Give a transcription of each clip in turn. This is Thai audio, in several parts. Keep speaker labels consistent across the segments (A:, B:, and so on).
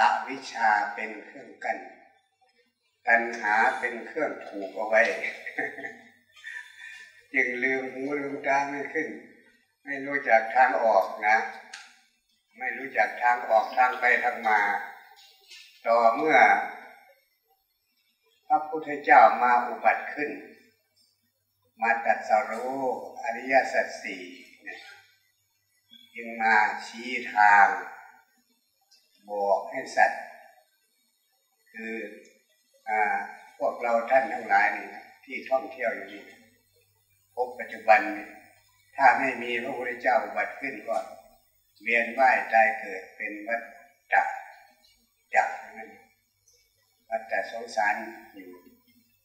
A: อวิชชาเป็นเครื่องกันตัณหาเป็นเครื่องถูกเอาไว้จึงลืมหูลืมตาไม่ขึ้น ไม่รู้จักทางออกนะ ไม่รู้จักทางออกทางไปทางมา ต่อเมื่อ พระพุทธเจ้ามาอุบัติขึ้น มาตัดสรู้อริยสัจสี่จึงมาชี้ทาง บอกให้สัตว์ คืออพวกเราท่านทั้งหลายนี่ที่ท่องเที่ยวอยู่นี่พบปัจจุบันนี่ถ้าไม่มีพระพุทธเจ้าบัติขึ้นก็เวียนว่ายตายเกิดเป็นวัฏจักรจักนั่นวัฏจักรสงสารอยู่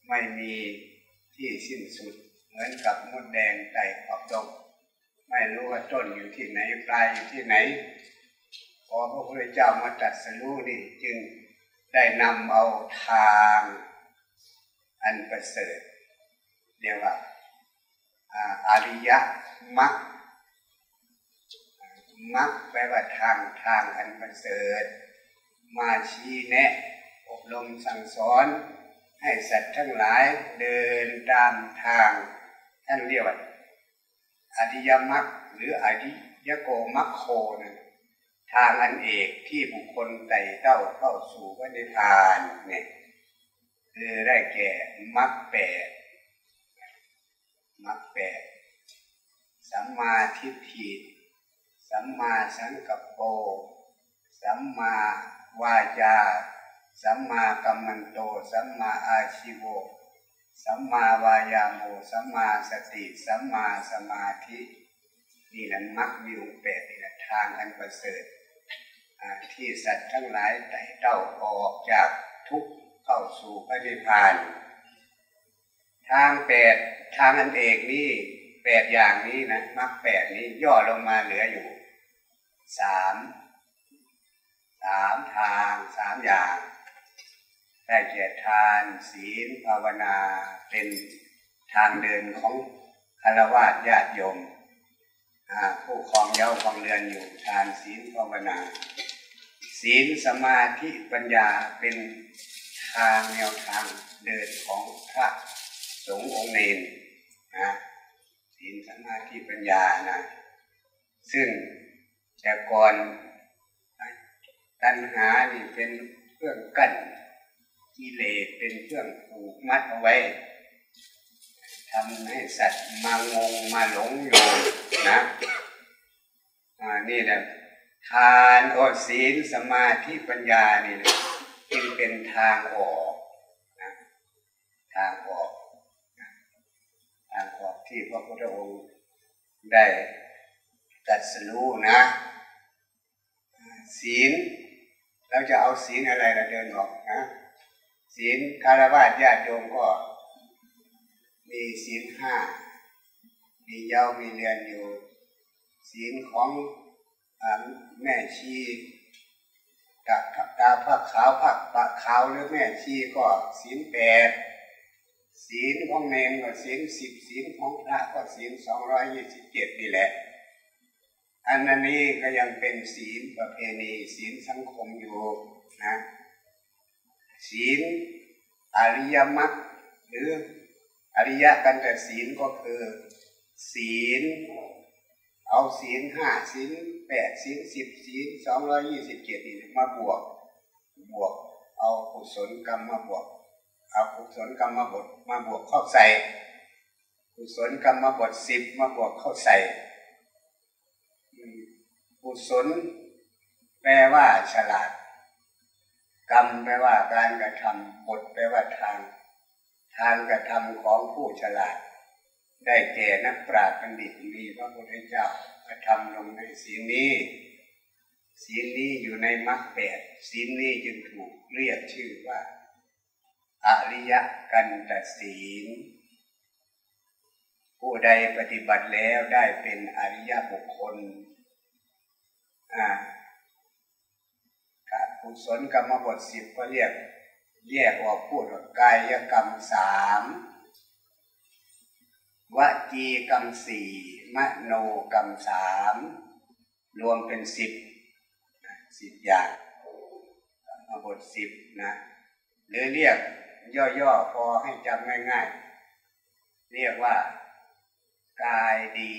A: ไม่มีที่สิ้นสุดเหมือนกับมดแดงไต่ขอบดงไม่รู้ว่าต้นอยู่ที่ไหนปลายอยู่ที่ไหน อพระพุทธเจ้ามาตรัสรู้นี่จึงได้นำเอาทางอันประเสริฐเรียกว่าอาริยมรรคมรรคแปลว่าทางทางอันประเสริฐ มาชี้แนะ อบรมสั่งสอน ให้สัตว์ทั้งหลายเดินตามทางท่านเรียกว่าอริยมรรคหรืออริยโกมรรคโคนะ ทางอันเอกที่บุคคลไต่เต้าเข้าสู่พระนิพพานเนี่ยคือได้แก่มรรคแปดมรรคแปดสัมมาทิฏฐิสัมมาสังกัปโปสัมมาวาจา สัมมากัมมันโต สัมมาอาชิโว สัมมาวายาโมสัมมาสติ สัมมาสมาธิ นี่แหละมรรคมีองค์แปดนี่แหละทางอันประเสริฐ ที่สัตว์ทั้งหลายไต่เต้าออกจากทุกข์เข้าสู่พระนิพพาน ทางแปดทางอันเอกนี่แปดอย่างนี้นะมรรคแปดนี้ย่อลงมาเหลืออยู่สามสามทางสามอย่างได้แก่ทานศีลภาวนาเป็นทางเดินของคารวะญาติโยมผู้ครองเย้าครองเรือนอยู่ทานศีลภาวนา ศีลสมาธิปัญญาเป็นทางแนวทางเดินของพระสงฆ์องค์เนนนะศีลสมาธิปัญญานะซึ่งแต่ก่อนตัณหานี่เป็นเครื่องกั้นกิเลสเป็นเครื่องผูกมัดเอาไว้ทำให้สัตว์มางงมาหลงอยู่นะนี่แหละ ทานอดศีลสมาธิปัญญานี่จึงเป็นทางออกนะทางออกนะทางออกที่พระพุทธองค์ได้ตัดสู้นะ ศีลเราจะเอาศีลอะไรเราเดินออกนะศีลคารวะญาติโยมก็ มีศีลห้ามีเย้ามีเรียนอยู่ ศีลของ แม่ชีกับตาผักขาวผักปะขาวหรือแม่ชีก็ศีลแปดศีลของเนนก็ศีลสิบศีลของพระก็ศีลสองร้อยยี่สิบเจ็ดนี่แหละ อันนี้ก็ยังเป็นศีลประเพณีศีลสังคมอยู่นะศีลอริยมรรคหรืออริยกันแต่ศีลก็คือ ศีล เอาศีลห้าศีลแปดศีลสิบศีลสองร้อยยี่สิบเจ็ดนี่มาบวก บวก เอากุศลกรรมมาบวกเอากุศลกรรมมาบวกมาบวกเข้าใส่กุศลกรรมมาบวกสิบมาบวกเข้าใส่กุศลแปลว่าฉลาด กรรมแปลว่าการกระทำบทแปลว่าทาง ทางกระทำของผู้ฉลาด ได้แก่นักปราชญ์บัณฑิตมีพระพุทธเจ้ากระทำลงในศีลนี้ ศีลนี้อยู่ในมรรคแปดศีลนี้จึงถูกเรียกชื่อว่า อริยกันตศีล ผู้ใดปฏิบัติแล้วได้เป็นอริยบุคคลอ่ากุศลกรรมบทสิบก็เรียกแยกออกพูดว่ากายกรรมสาม วจีกรรมสี่มโนกรรมสามรวมเป็นสิบสิบอย่างมาบทสิบนะหรือเรียกย่อๆพอให้จำง่ายๆ เรียกว่ากายดี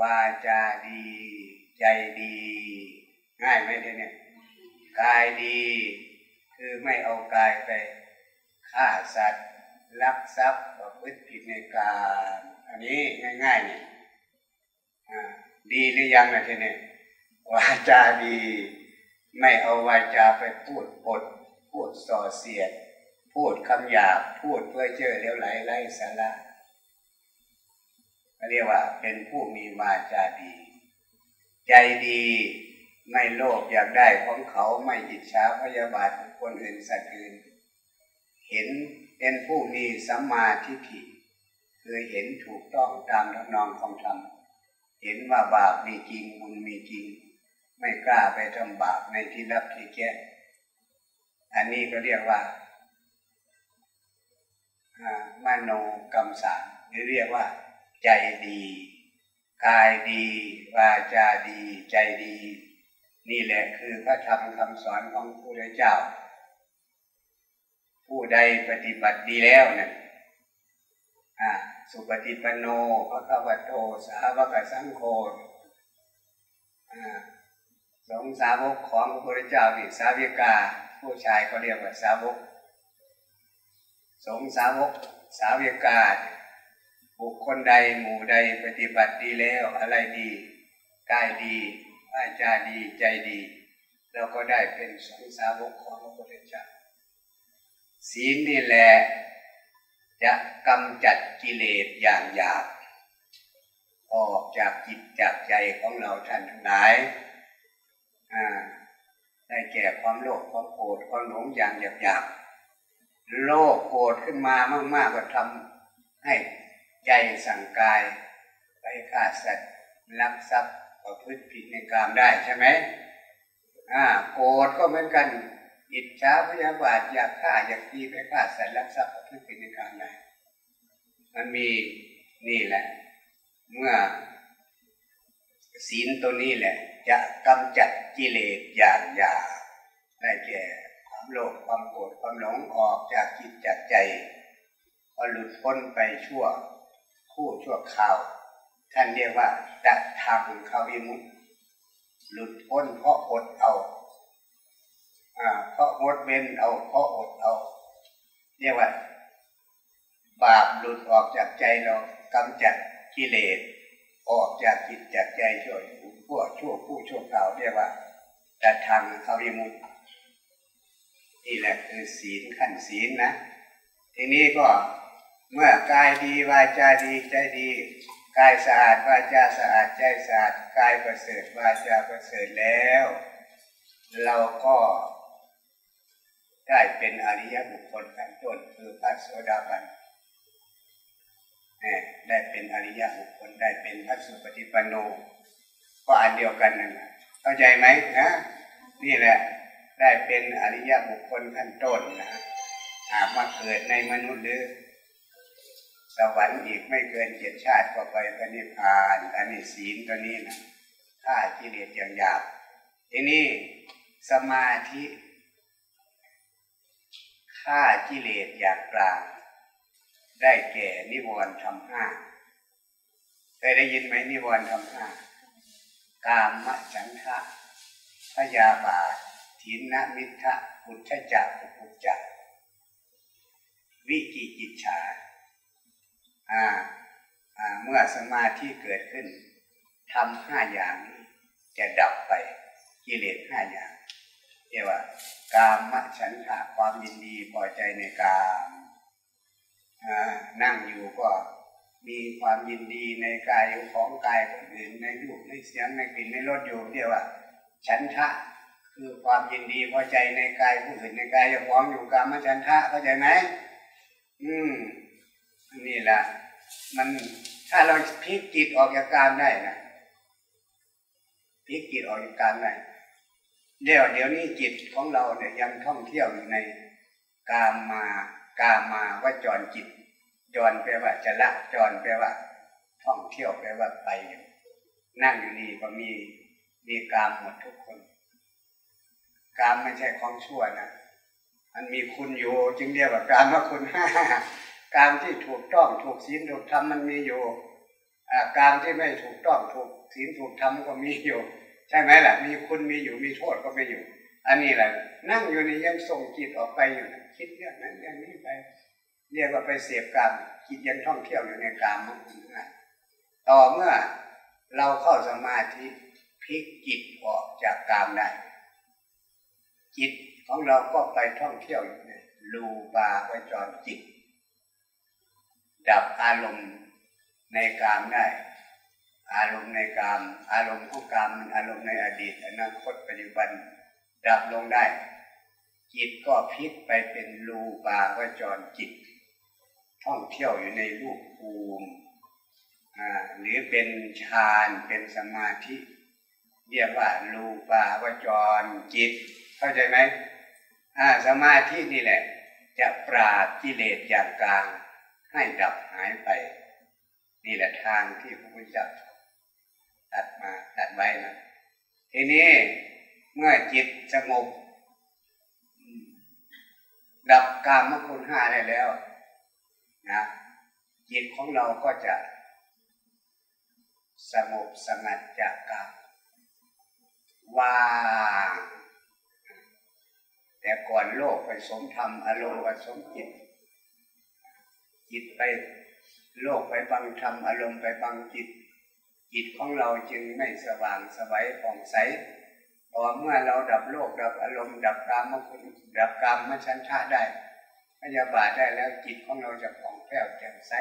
A: วาจาดี ใจดี ง่ายไหมเนี่ยกายดี คือไม่เอากายไปฆ่าสัตว์ ลักทรัพย์ประพฤติผิดในการอันนี้ง่ายๆเนี่ยดีหรือยังนะทีนี้วาจาดี ไม่เอาวาจาไปพูดปดพูดส่อเสียด พูดคำหยาบพูดเพื่อเจอเลี้ยวไหลไร้สาระเรียกว่าเป็นผู้มีวาจาดี ใจดีไม่โลภอยากได้ของเขาไม่อิจฉาพยาบาทคนอื่นสัตว์อื่น เห็น เป็นผู้มีสัมมาทิฏฐิคือเห็นถูกต้องตามทำนองของธรรมเห็นว่าบาปมีจริงบุญมีจริง ไม่กล้าไปทำบาปในที่รับที่แก้อันนี้ก็เรียกว่ามโนกรรมสารหรือเรียกว่า ใจดี กายดีวาจาดี ใจดี นี่แหละคือพระธรรมคำสอนของพระพุทธเจ้า ผู้ใดปฏิบัติดีแล้วเนี่ยสุปฏิปันโนพระคัมภโต สาวกสังโฆสงสาวกของพระพุทธเจ้านี่สาวิกา ผู้ชายเขาเรียกว่าสาวก สงสาวก สาวิกา บุคคลใดหมู่ใดปฏิบัติดีแล้วอะไรดีกายดีวาจาดีใจดี เราก็ได้เป็นสงสาวกของพระพุทธเจ้า ศีลนี่แหละจะกำจัดกิเลสอย่างหยาบออกจากจิตจากใจของเราท่านทั้งหลายได้แก่ความโลภความโกรธความหลงอย่างหยาบหยาบโลภโกรธขึ้นมามาก ๆ ก็ทำให้ใจสั่งกายไปฆ่าสัตว์ลักทรัพย์ประพฤติผิดในกามได้ใช่ไหมอ่าโกรธก็เหมือนกัน อิจฉาพยาบาทอยากฆ่าอยากตีไปฆ่าสัตว์ลักทรัพย์ประพฤติผิดในกามได้มันมีนี่แหละ เมื่อศีลตัวนี้แหละ จะกำจัดกิเลสอย่างหยาได้แก่ความโลภความโกรธความหลงออกจากจิตจากใจพอหลุดพ้นไปชั่วคู่ชั่วคราว ท่านเรียกว่าจะทำเขาวิมุตหลุดพ้นเพราะอดเอา เพราะอดเว้นเอาเพราะอดเอาเรียกว่า บาปหลุดออกจากใจเรากำจัดกิเลสออกจากจิตจากใจช่วยพวกชั่วผู้ชั่วคราเรียกว่าแต่ทางเขาวิมุตนี่แหละคือศีลขั้นศีลนะ ทีนี้ก็เมื่อกายดีวาจาดีใจดีกายสะอาดวาจาสะอาดใจสะอาดกายประเสริฐวาจาประเสริฐแล้ว เราก็ ได้เป็นอริยบุคคลขั้นต้นคือพระโสดาบันได้เป็นอริยบุคคลได้เป็นพระสุปฏิปันโนก็อันเดียวกันนั่นแหละเข้าใจไหมนะนี่แหละได้เป็นอริยบุคคลขั้นต้นนะหากมาเกิดในมนุษย์หรือสวรรค์อีกไม่เกินเจ็ดชาติก็ไปพระนิพพานอันนี้ศีลตัวนี้นะถ้ากิเลสอย่างหยาบทีนี้สมาธิ ฆ่ากิเลสอย่างกลาง ได้แก่นิวรณ์ทำห้าเคยได้ยินไหมนิวรณ์ทำห้ากามฉันทะพยาบาทถินนมิทะพุทธจักปุปุจักวิกิจิจฉาอ่าอ่าเมื่อสมาธิเกิดขึ้นทำห้าอย่างจะดับไปกิเลสห้าอย่าง เรียกว่ากามฉันทะความยินดีพอใจในกามนั่งอยู่ก็มีความยินดีในกายของกายคนอื่นในรูปในเสียงในกลิ่นในรสอยู่เรียกว่า ฉันทะคือความยินดีพอใจในกายผู้อื่นในกายของอยู่กามฉันทะเข้าใจไหมอืมนี่แหละมันถ้าเราพลิกจิตออกจากการได้นะพลิกจิตออกจากการได้ เดี๋ยวเดี๋ยวนี้จิตของเราเนี่ยยังท่องเที่ยวอยู่ในกามมากามมาว่าจรจิต จรแปลว่าจะละจรแปลว่า ท่องเที่ยวแปลว่าไป นั่งอยู่นี่ก็มีมีกามหมดทุกคน กามไม่ใช่ของชั่วนะมันมีคุณอยู่จึงเรียกว่ากามว่าคุณห้ากามที่ถูกต้องถูกศีลถูกธรรมมันมีอยู่กามที่ไม่ถูกต้องถูกศีลถูกธรรมก็มีอยู่ ใช่ไหมล่ะ มีคุณมีอยู่มีโทษก็ไม่อยู่ อันนี้แหละนั่งอยู่ในยังส่งจิตออกไปอยู่ คิดเรื่องนั้นเรื่องนี้ไป เรียกว่าไปเสพกรรมคิดยังท่องเที่ยวอยู่ในกรรมมันต่อเมื่อเราเข้าสมาธิพลิกจิตออกจากกรรมได้จิตของเราก็ไปท่องเที่ยวอยู่ในรูปาวจรจิต ดับอารมณ์ในกามได้ อารมณ์ในกาม อารมณ์ของกามมันอารมณ์ในอดีตอนาคตปัจจุบันดับลงได้ จิตก็พลิกไปเป็นรูปาวจรจิต ท่องเที่ยวอยู่ในรูปภูมิหรือเป็นฌานเป็นสมาธิ เรียกว่ารูปาวจรจิต เข้าใจไหมสมาธินี่แหละ จะปราบกิเลสอย่างกลางให้ดับหายไป นี่แหละทางที่พระพุทธเจ้า ตัดมาตัดไว้นะทีนี้เมื่อจิตสงบดับกามคุณห้าได้แล้วนะจิตของเราก็จะ สงบสงัดจากกามว่างแต่ก่อนโลกไปสมธรรมอารมณ์ไปสมจิต จิตไปโลกไปบังธรรมอารมณ์ไปบังจิต จิตของเราจึงไม่สว่างสวัยผ่องใสพอเมื่อเราดับโลกดับอารมณ์ดับกามมคุณดับกามมชันทะได้พยาบาทได้แล้วจิตของเราจะผ่องแผ้วแจ่มใส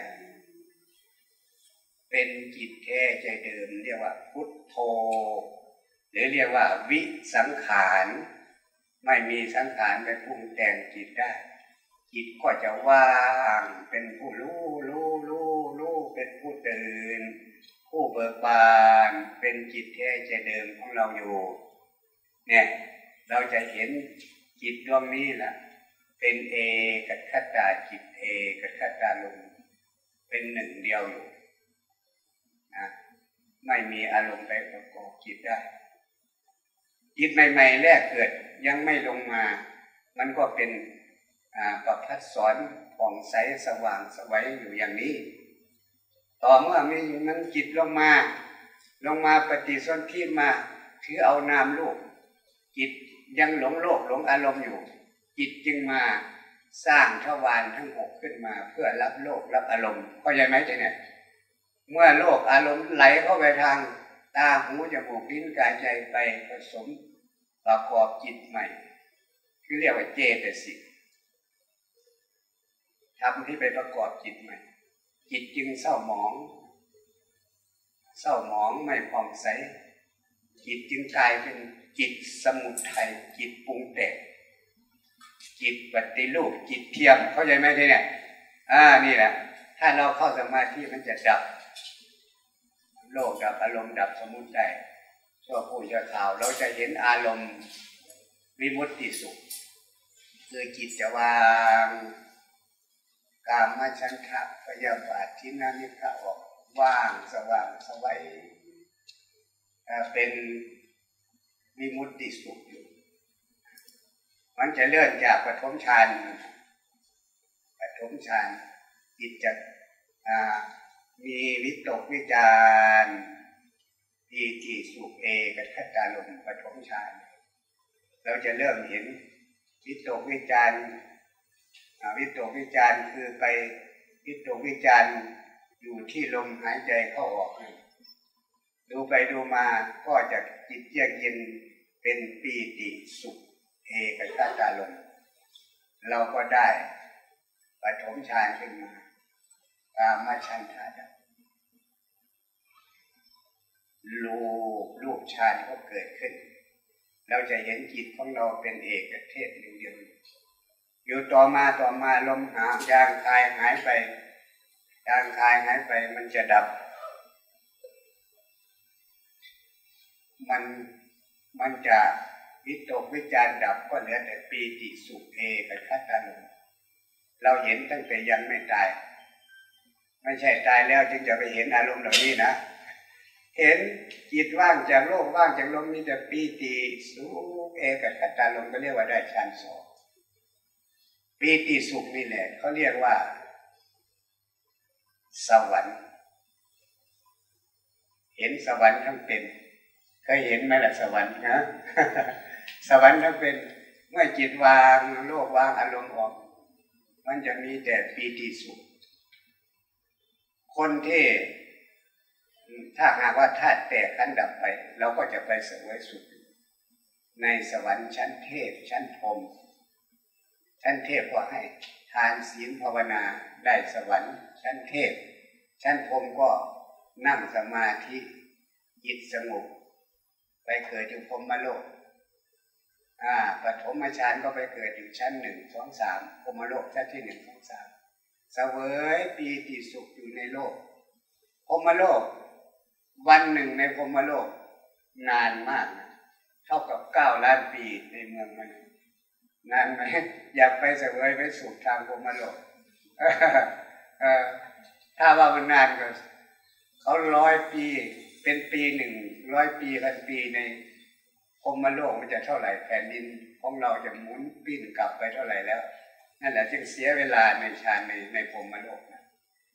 A: เป็นจิตแท้ใจเดิมเรียกว่าพุทโธ หรือเรียกว่าวิสังขารไม่มีสังขารไปปรุงแต่งจิตได้ จิตก็จะว่างเป็นผู้รู้รู้รู้รู้เป็นผู้ตื่น ผู้เบิกบานเป็นจิตแท้ใจเดิมของเราอยู่ เนี่ยเราจะเห็นจิตดวงนี้แหละเป็นเอกัคตาจิตเอกัคตาลมเป็นหนึ่งเดียวอยู่นะไม่มีอารมณ์ไปประกอบจิตได้ จิตใหม่ ๆ แรกเกิดยังไม่ลงมา มันก็เป็นประพัดสอนผ่องใสสว่างสวัยอยู่อย่างนี้ ต่อเมื่อมีมันจิตลงมา ลงมาปฏิสนธิมาถือเอานามโลกจิตยังหลงโลกหลงอารมณ์อยู่ จิตจึงมาสร้างทวารทั้งหกขึ้นมาเพื่อรับโลกรับอารมณ์เข้าใจไหมจ๊เนี่ยเมื่อโลกอารมณ์ไหลเข้าไปทางตาหูจมูกลิ้นกายใจไปผสมประกอบจิตใหม่ คือเรียกว่าเจตสิกทำที่ไปประกอบจิตใหม่ จิตจึงเศร้าหมอง เศร้าหมองไม่ผ่องใส จิตจึงกลายเป็นจิตสมุทัยจิตปรุงแต่งจิตปฏิรูปจิตเทียมเข้าใจไหมทีเนี่ยอ่านี่แหละถ้าเราเข้าสมาธิมันจะดับ โลกดับอารมณ์ดับสมุทัยชั่วผู้ชั่วข่าว เราจะเห็นอารมณ์วิมุตติสุขคือจิตจะวาง กามมาชันทะพยาบาทที่นานิพระออกว่างสว่างสวัยเป็นวิมุตติสุขอยู่ มันจะเลื่อนจากปฐมฌานปฐมฌานจิตจะมีวิตกวิจารปีติสุขเอกับทัตตาลมปฐมฌานเราจะเริ่มเห็นวิตกวิจาร วิตกวิจารคือไปวิตกวิจารอยู่ที่ลมหายใจเข้าออก ดูไปดูมาก็จะจิตเยือกเย็นเป็นปีติสุขเอกับทัตาลมเราก็ได้ปฐมฌานขึ้นมาตามมาชันทาดลูกลูกชาติก็เกิดขึ้น เราจะเห็นจิตของเราเป็นเอกเทศเดียว อยู่ต่อมาต่อมาลมหายางคายหายไปยางคายหายไปมันจะดับ มันมันจะวิตกวิจารดับก็เหลือแต่ปีติสุขเอกับคัตตาลมเราเห็นตั้งแต่ยังไม่ตาย ไม่ใช่ตายแล้วจึงจะไปเห็นอารมณ์เหล่านี้นะ เห็นจิตว่างจากโลกว่างจากลมมีแต่ปีติสุขเอกับคัตตาลมก็เรียกว่าได้ฌานสอง ปีติสุขนี่แหละเขาเรียกว่า สวรรค์ เห็นสวรรค์ทั้งเป็นเคยเห็นไหมล่ะสวรรค์นะสวรรค์ทั้งเป็นเมื่อจิตวางโลกวางอารมณ์ออก มันจะมีแต่ปีติสุข คนที่ถ้าหากว่าธาตุแตกกันดับไป เราก็จะไปเสวยสุข ในสวรรค์ชั้นเทพชั้นพรม ชั้นเทพก็ให้ทานศีลภาวนาได้สวรรค์ ชั้นเทพ ชั้นพรมก็นั่งสมาธิจิตสงบไปเกิดอยู่พรมโลกอ่าปฐมฌานก็ไปเกิดอยู่ชั้นหนึ่งสองสามพรมโลกชั้นที่หนึ่งสองสามเสวยปีติสุขอยู่ในโลกพรมโลก วันหนึ่งในพรมโลก นานมาก เท่ากับเก้าล้านปีในเมืองมันนา นไหมอยากไปเสวยไปสู่ทางพรมโลกถ้าว่ามันนานก็เขาร้อยปี เป็นปีหนึ่งร้อยปีพันปีในพรมโลกมันจะเท่าไหร่แผ่นดินของเราจะหมุนปิ้นกลับไปเท่าไหร่แล้ว นั่นแหละจึงเสียเวลาในฌานในในพรมโลกนะ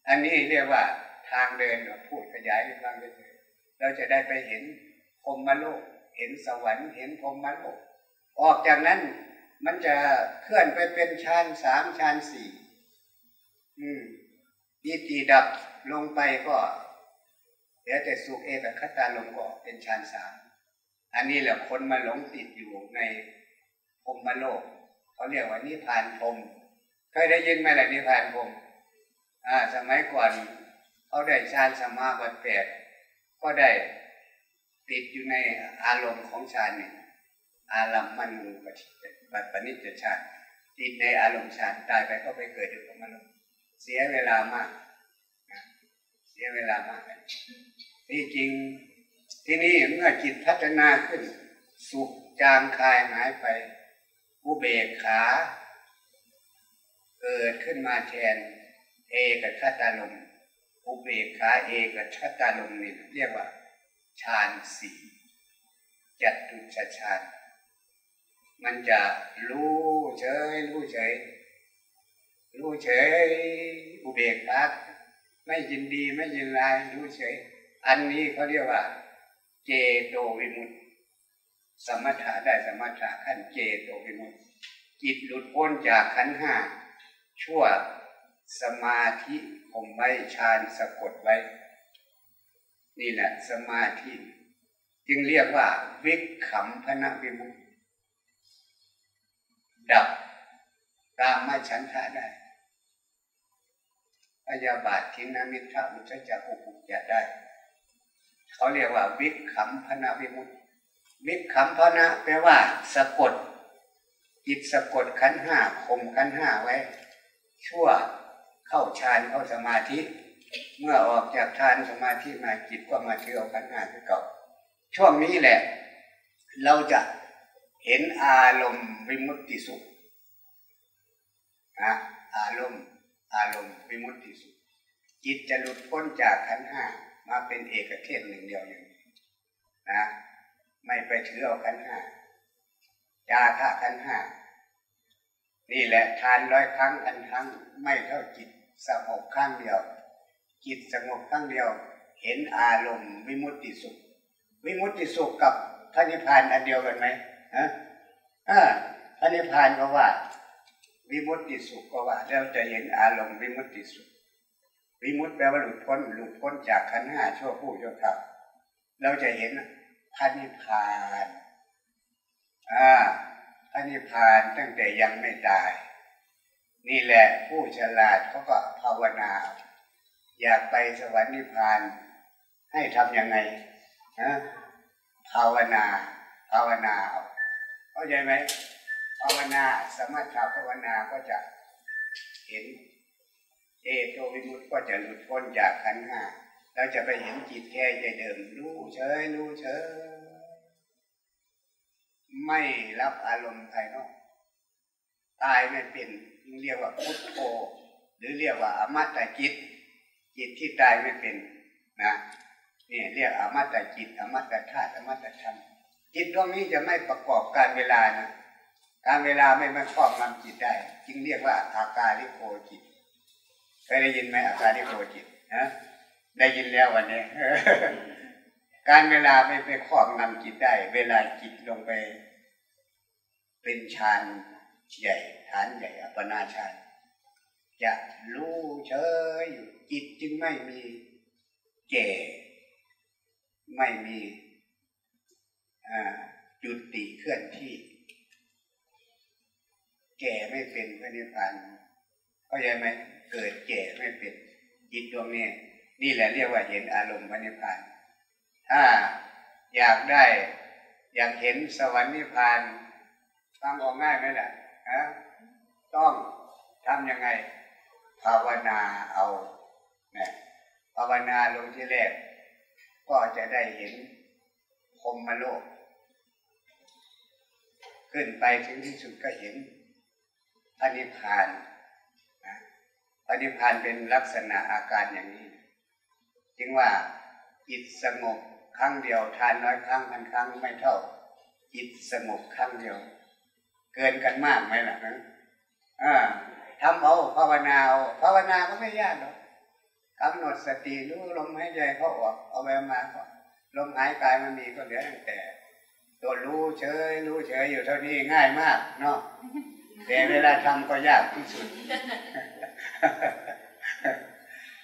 A: อันนี้เรียกว่าทางเดินเราพูดขยายให้ฟังได้เลยเราจะได้ไปเห็นพรมโลก เห็นสวรรค์เห็นพรมโลก ออกจากนั้น มันจะเคลื่อนไปเป็นฌานสามฌานสี่อืมปีติดับลงไปก็เหลือแต่สุขเอกคตาลงก็เป็นฌานสามอันนี้แหละคนมาหลงติดอยู่ในพรมโลกเขาเรียกว่านิพานพรมเคยได้ยินไหมล่ะนิพานพรมอ่า สมัยก่อนเขาได้ฌานสมาบัติแปดก็ได้ติดอยู่ในอารมณ์ของฌานหนึ่งอารมณ์มัน บัติปณิจฌานติดในอารมณ์ฌานตายไปก็ไปเกิดอยู่พรมโลกเสียเวลามาก เสียเวลามากที่จริงที่นี่เมื่อจิตพัฒนาขึ้น สุขจางคายหายไปอุเบกขา เกิดขึ้นมาแทน เอกับชาตาลมอุเบกขาเอกับชาตาลมนี่เรียกว่าฌานสี่จัตุชฌาน มันจะรู้เฉยรู้เฉยรู้เฉยอุเบกขาไม่ยินดีไม่ยินร้ายรู้เฉย อันนี้เขาเรียกว่า เจโตวิมุตติสมถะได้สมถะขั้นเจโตวิมุตติจิตหลุดพ้นจากขันห้าชั่วสมาธิผมไว้ฌานสะกดไว้ นี่แหละสมาธิ จึงเรียกว่าวิขำพนะวิมุตติ ดับตามมาฉันทะได้พยาบาททินามิทะอุจจะอุปุจะได้ เขาเรียกว่า วิขำพนะวิมุตติวิขำพนะแปลว่า สะกด จิตสะกดขันห้าคมขันห้าไว้ ชั่วเข้าฌานเข้าสมาธิ เมื่อออกจากฌานสมาธิมาจิตก็มาเที่ยวขันห้าที่เก่าช่วงนี้แหละ เราจะ เห็นอารมณ์วิมุตติสุขนะอารมณ์อารมณ์วิมุตติสุข จิตจะหลุดพ้นจากขันห้ามาเป็นเอกเทศหนึ่งเดียวอย่างนี้นะไม่ไปถือเอาขันห้ายาฆ่าขันห้านี่แหละทานร้อยครั้งพันครั้งไม่เท่าจิตสงบครั้งเดียว จิตสงบครั้งเดียว เห็นอารมณ์วิมุตติสุข วิมุตติสุขกับพระนิพพานอันเดียวกันไหม ฮะพระนิพพานก็ว่าวิมุตติสุขก็ว่าเราจะเห็นอารมณ์วิมุตติสุข วิมุตติแปลว่าหลุดพ้นหลุดพ้นจากขันห้าชั่วผู้ชั่วคราวเราจะเห็นพระนิพพานอ่าพระนิพพานตั้งแต่ยังไม่ตาย นี่แหละผู้ฉลาดเขาก็ภาวนา อยากไปสวรรค์นิพพาน ให้ทำยังไงนะภาวนา ภาวนาเข้าใจไหมภาวนาสมถะภาวนาก็จะเห็นเอโตวิมุตก็จะหลุดพ้นจากขันห้าเราจะไปเห็นจิตแค่ใจเดิมรู้เฉยรู้เฉยไม่รับอารมณ์ภายนอกตายไม่เป็นเรียกว่าพุทโธหรือเรียกว่าอมตะจิต จิตที่ตายไม่เป็นนะนี่เรียกอมตะจิตอมตะธาตุอมตะธรรม จิตตรงนี้จะไม่ประกอบการเวลานะการเวลาไม่มาครอบงำจิตได้ จึงเรียกว่าอาการลิโกจิตเคยได้ยินไหมอาการลิโกจิตนะได้ยินแล้ววันนี้การเวลาไม่ไปครอบงำจิตได้ เวลาจิตลงไป เป็นฌานใหญ่ฐานใหญ่อัปนาฌานจะรู้เฉยอยู่จิตจึงไม่มีแก่ ไม่มี จุดติเคลื่อนที่ แก่ไม่เป็นพระนิพพานก็ยังไหมเกิดแก่ไม่เป็นจิตดวงนี้นี่แหละเรียกว่าเห็นอารมณ์พระนิพพานถ้าอยากได้ อยากเห็นสวรรค์นิพพานฟังออกง่ายไหมล่ะฮะต้องทำยังไง ภาวนาเอาเนี่ยภาวนาลงที่แรก ก็จะได้เห็นพรมโลก ขึ้นไปถึงที่สุดก็เห็นพระนิพานนะอนิพานเป็นลักษณะอาการอย่างนี้ จึงว่าจิตสงบครั้งเดียวทานน้อยครั้งพันครั้งไม่เท่าจิตสงบครั้งเดียว เกินกันมากไหมล่ะนะทำเอาภาวนาเอาภาวนาก็ไม่ยากหรอกกำหนดสติรู้ลมหายใจเขาออกเอาไปมาก็ลมหายกายมันมีก็เหลือแต่ ตัวรู้เฉยรู้เฉยอยู่เท่านี้ง่ายมากเนาะแต่เวลาทำก็ยากที่สุด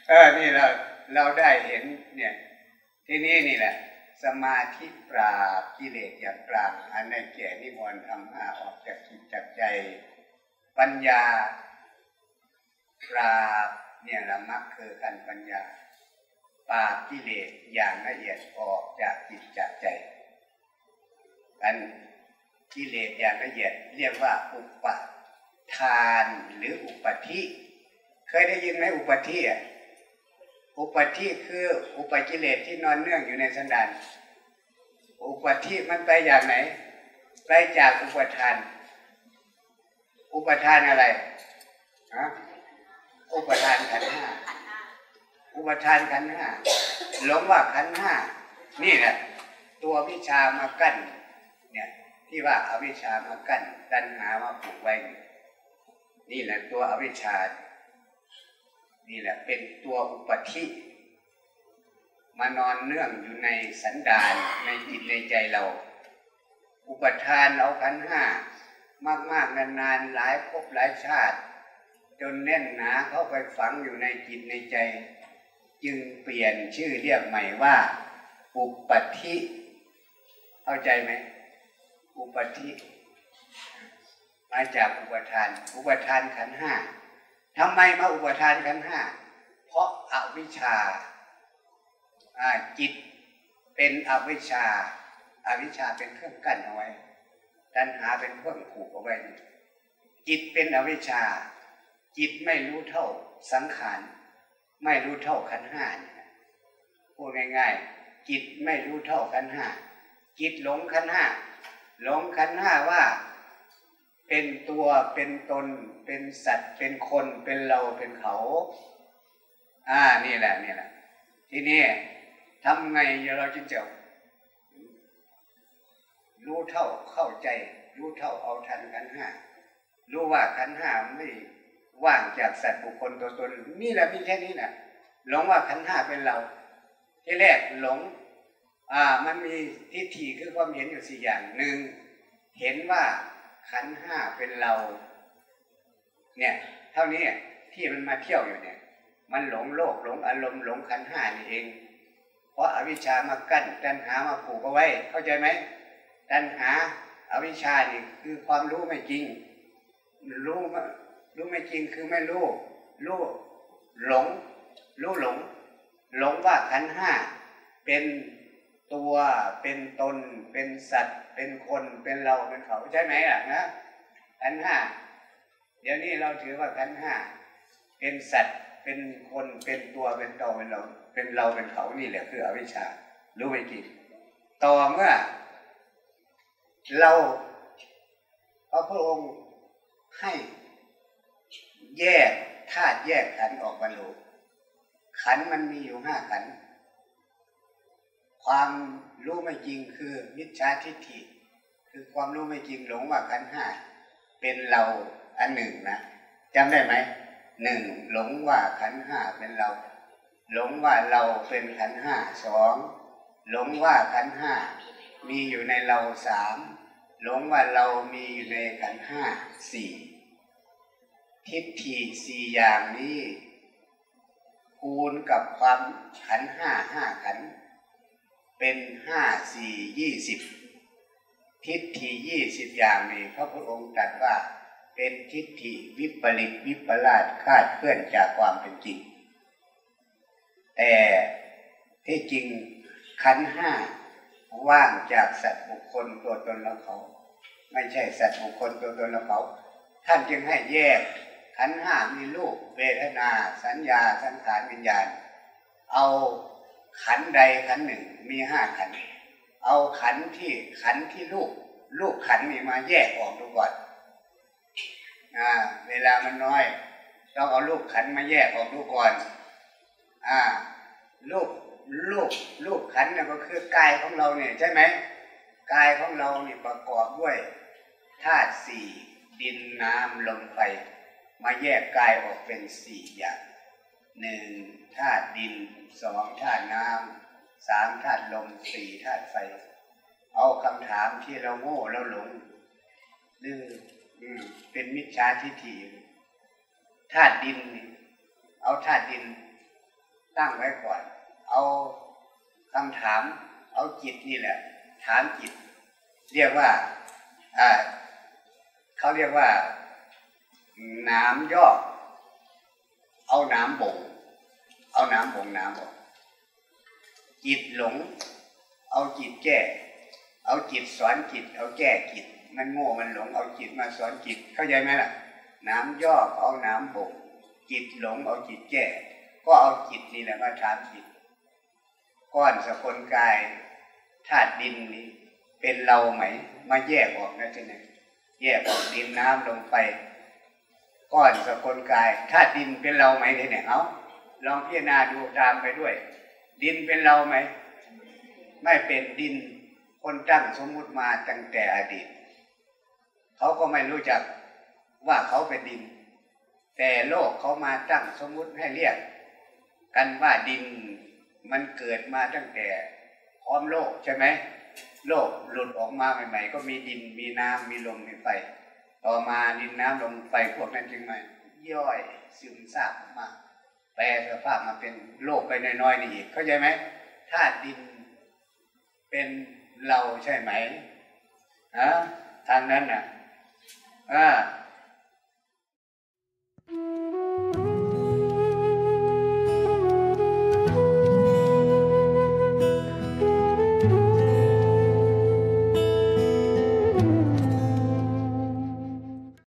A: เออนี่เราเราได้เห็นเนี่ย ที่นี่นี่แหละ สมาธิปราบกิเลสอย่างกลางอันในแก่นิวรณ์ทำห้าออกจากจิตจากใจ ปัญญาปราบเนี่ยละมักคือกันปัญญาปราบกิเลสอย่างละเอียดออกจากจิตจากใจ กันกิเลสอย่างละเอียดเรียกว่าอุปทานหรืออุปธิ เคยได้ยินไหมอุปธิอะอุปธิคืออุปกิเลสที่นอนเนื่องอยู่ในสันดานอุปธิมันไปอย่างไหน ไปจากอุปทาน อุปทานอะไรฮะอุปทานขันห้าอุปทานขันห้าหลงว่าขันห้านี่แหละตัววิชามากั้นเนี่ย ที่ว่าอาวิชามากั้นตัณหามาผูกไว้ นี่แหละตัวอวิชา นี่แหละเป็นตัวอุปธิมานอนเนื่องอยู่ในสันดานในจิตในใจเรา อุปทานเอาขันห้ามากๆนานๆหลายภพหลายชาติ จนแน่นหนาเข้าไปฝังอยู่ในจิตในใจ จึงเปลี่ยนชื่อเรียกใหม่ว่า อุปธิเข้าใจไหม อุปธิมาจากอุปทาน อุปทานขันห้าทำไมมาอุปทานขันห้าเพราะอาวิชชาจิตเป็นอวิชชาอาวิชชาเป็นเครื่องกั้นเอาไว้ตัณหาเป็นเครื่องผูกเอาไว้ จิตเป็นอวิชชา จิตไม่รู้เท่าสังขารไม่รู้เท่าขันห้าพูดง่ายๆจิตไม่รู้เท่าขันห้าจิตหลงขันห้า หลงขันห้าว่าเป็นตัวเป็นตน เป็นสัตว์ เป็นคนเป็นเราเป็นเขา อ่านี่แหละนี่แหละ ทีนี้ทำไงเราจึงจะรู้เท่าเข้าใจ รู้เท่าเอาทันขันห้ารู้ว่าขันห้าไม่ว่างจากสัตว์บุคคลตัวตนนี่แหละมีแค่นี้นะหลงว่าขันห้าเป็นเรา ที่แรกหลง อ่ามันมีทิฏฐิคือความเห็นอยู่สี่อย่างหนึ่งเห็นว่าขันห้าเป็นเรา เนี่ย เท่านี้ที่มันมาเที่ยวอยู่เนี่ย มันหลงโลกหลงอารมณ์หลงขันห้านี่เอง เพราะอาวิชชามากั้นตัณหามาผูกเอาไว้ เข้าใจไหมตัณหาอาวิชชานี่คือความรู้ไม่จริง รู้รู้ไม่จริงคือไม่รู้รู้หลง รู้หลง หลงว่าขันห้าเป็น ตัวเป็นตน เป็นสัตว์ เป็นคนเป็นเราเป็นเขาใช่ไหมล่ะนะขันห้าเดี๋ยวนี้เราถือว่าขันห้าเป็นสัตว์เป็นคนเป็นตัวเป็นตเป็นเรา เป็นเราเป็นเขานี่แหละคืออวิชชารู้ไม่จริงต่อเมื่อเราพระพุทธองค์ให้แยกธาตุแยกขันออกมารู้ขันมันมีอยู่ห้าขันธ ความรู้ไม่จริงคือมิจฉาทิฏฐิ คือความรู้ไม่จริงหลงว่าขันห้าเป็นเราอันหนึ่งนะจำได้ไหมหนึ่งหลงว่าขันห้าเป็นเรา หลงว่าเราเป็นขันห้าสองหลงว่าขันห้ามีอยู่ในเราสามหลงว่าเรามีอยู่ในขันห้าสี่ทิฏฐิสี่อย่างนี้คูณกับความขันห้าห้าขัน เป็นห้าสี่ยี่สิบทิฏฐิยี่สิบอย่างนี้พระพุทธองค์ตรัสว่าเป็นทิฏฐิวิปริตวิปลาสคาดเคลื่อนจากความเป็นจริง แต่ที่จริงขันห้าว่างจากสัตว์บุคคลตัวตนเราเขา ไม่ใช่สัตว์บุคคลตัวตนเราเขา ท่านจึงให้แยกขันห้ามีรูปเวทนา สัญญาสังขารวิญญาณ เอา ขันใดขันหนึ่งมีห้าขัน เอาขันที่ขันที่รูปรูปขันนี่มาแยกออกดูก่อนอ่าเวลามันน้อยต้องเอารูปขันมาแยกออกดูก่อนอ่ารูปรูปรูปขันเนี่ยก็คือกายของเราเนี่ยใช่ไหมกายของเราเนี่ยประกอบด้วยธาตุสี่ดินน้ำลมไฟมาแยกกายออกเป็นสี่อย่างหนึ่ง ธาตุดินสองธาตุน้ำสามธาตุลมสี่ธาตุไฟ เอาคำถามที่เราโง่เราหลงหรือเป็นมิจฉาทิฏฐิธาตุดิน เอาธาตุดินตั้งไว้ก่อน เอาคำถาม เอาจิตนี่แหละ ถามจิต เรียกว่าเขาเรียกว่าน้ำย่อเอาน้ำบ่ง เอาน้ำบ่งน้ำออก จิตหลง เอาจิตแก้ เอาจิตสอนจิต เอาแก้จิต มันโง่มันหลง เอาจิตมาสอนจิต เข้าใจไหมล่ะ น้ำย่อเอาน้ำบ่งจิตหลงเอาจิตแก้ ก็เอาจิตนี่แหละมาถามจิต ก้อนสกลกายธาตุดินนี้เป็นเราไหม มาแยกออกนะทีนี้แยกออกดินน้ำลงไปก้อนสกลกายธาตุดินเป็นเราไหมทีนี้เอา ลองพิจารณาดูตามไปด้วย ดินเป็นเราไหม ไม่เป็นดินคนตั้งสมมุติมาตั้งแต่อดีต เขาก็ไม่รู้จักว่าเขาเป็นดิน แต่โลกเขามาตั้งสมมุติให้เรียก กันว่าดินมันเกิดมาตั้งแต่พร้อมโลกใช่ไหมโลกหลุดออกมาใหม่ ๆ ก็มีดินมีน้ำมีลมมีไฟ ต่อมาดินน้ำลมไฟพวกนั้นจึงมาย่อยซึมซาบออกมา แปลสภาพมาเป็นโลกไปน้อยๆนี่อีกเข้าใจไหมถ้าดินเป็นเราใช่ไหมฮะทางนั้นน่ะอ่า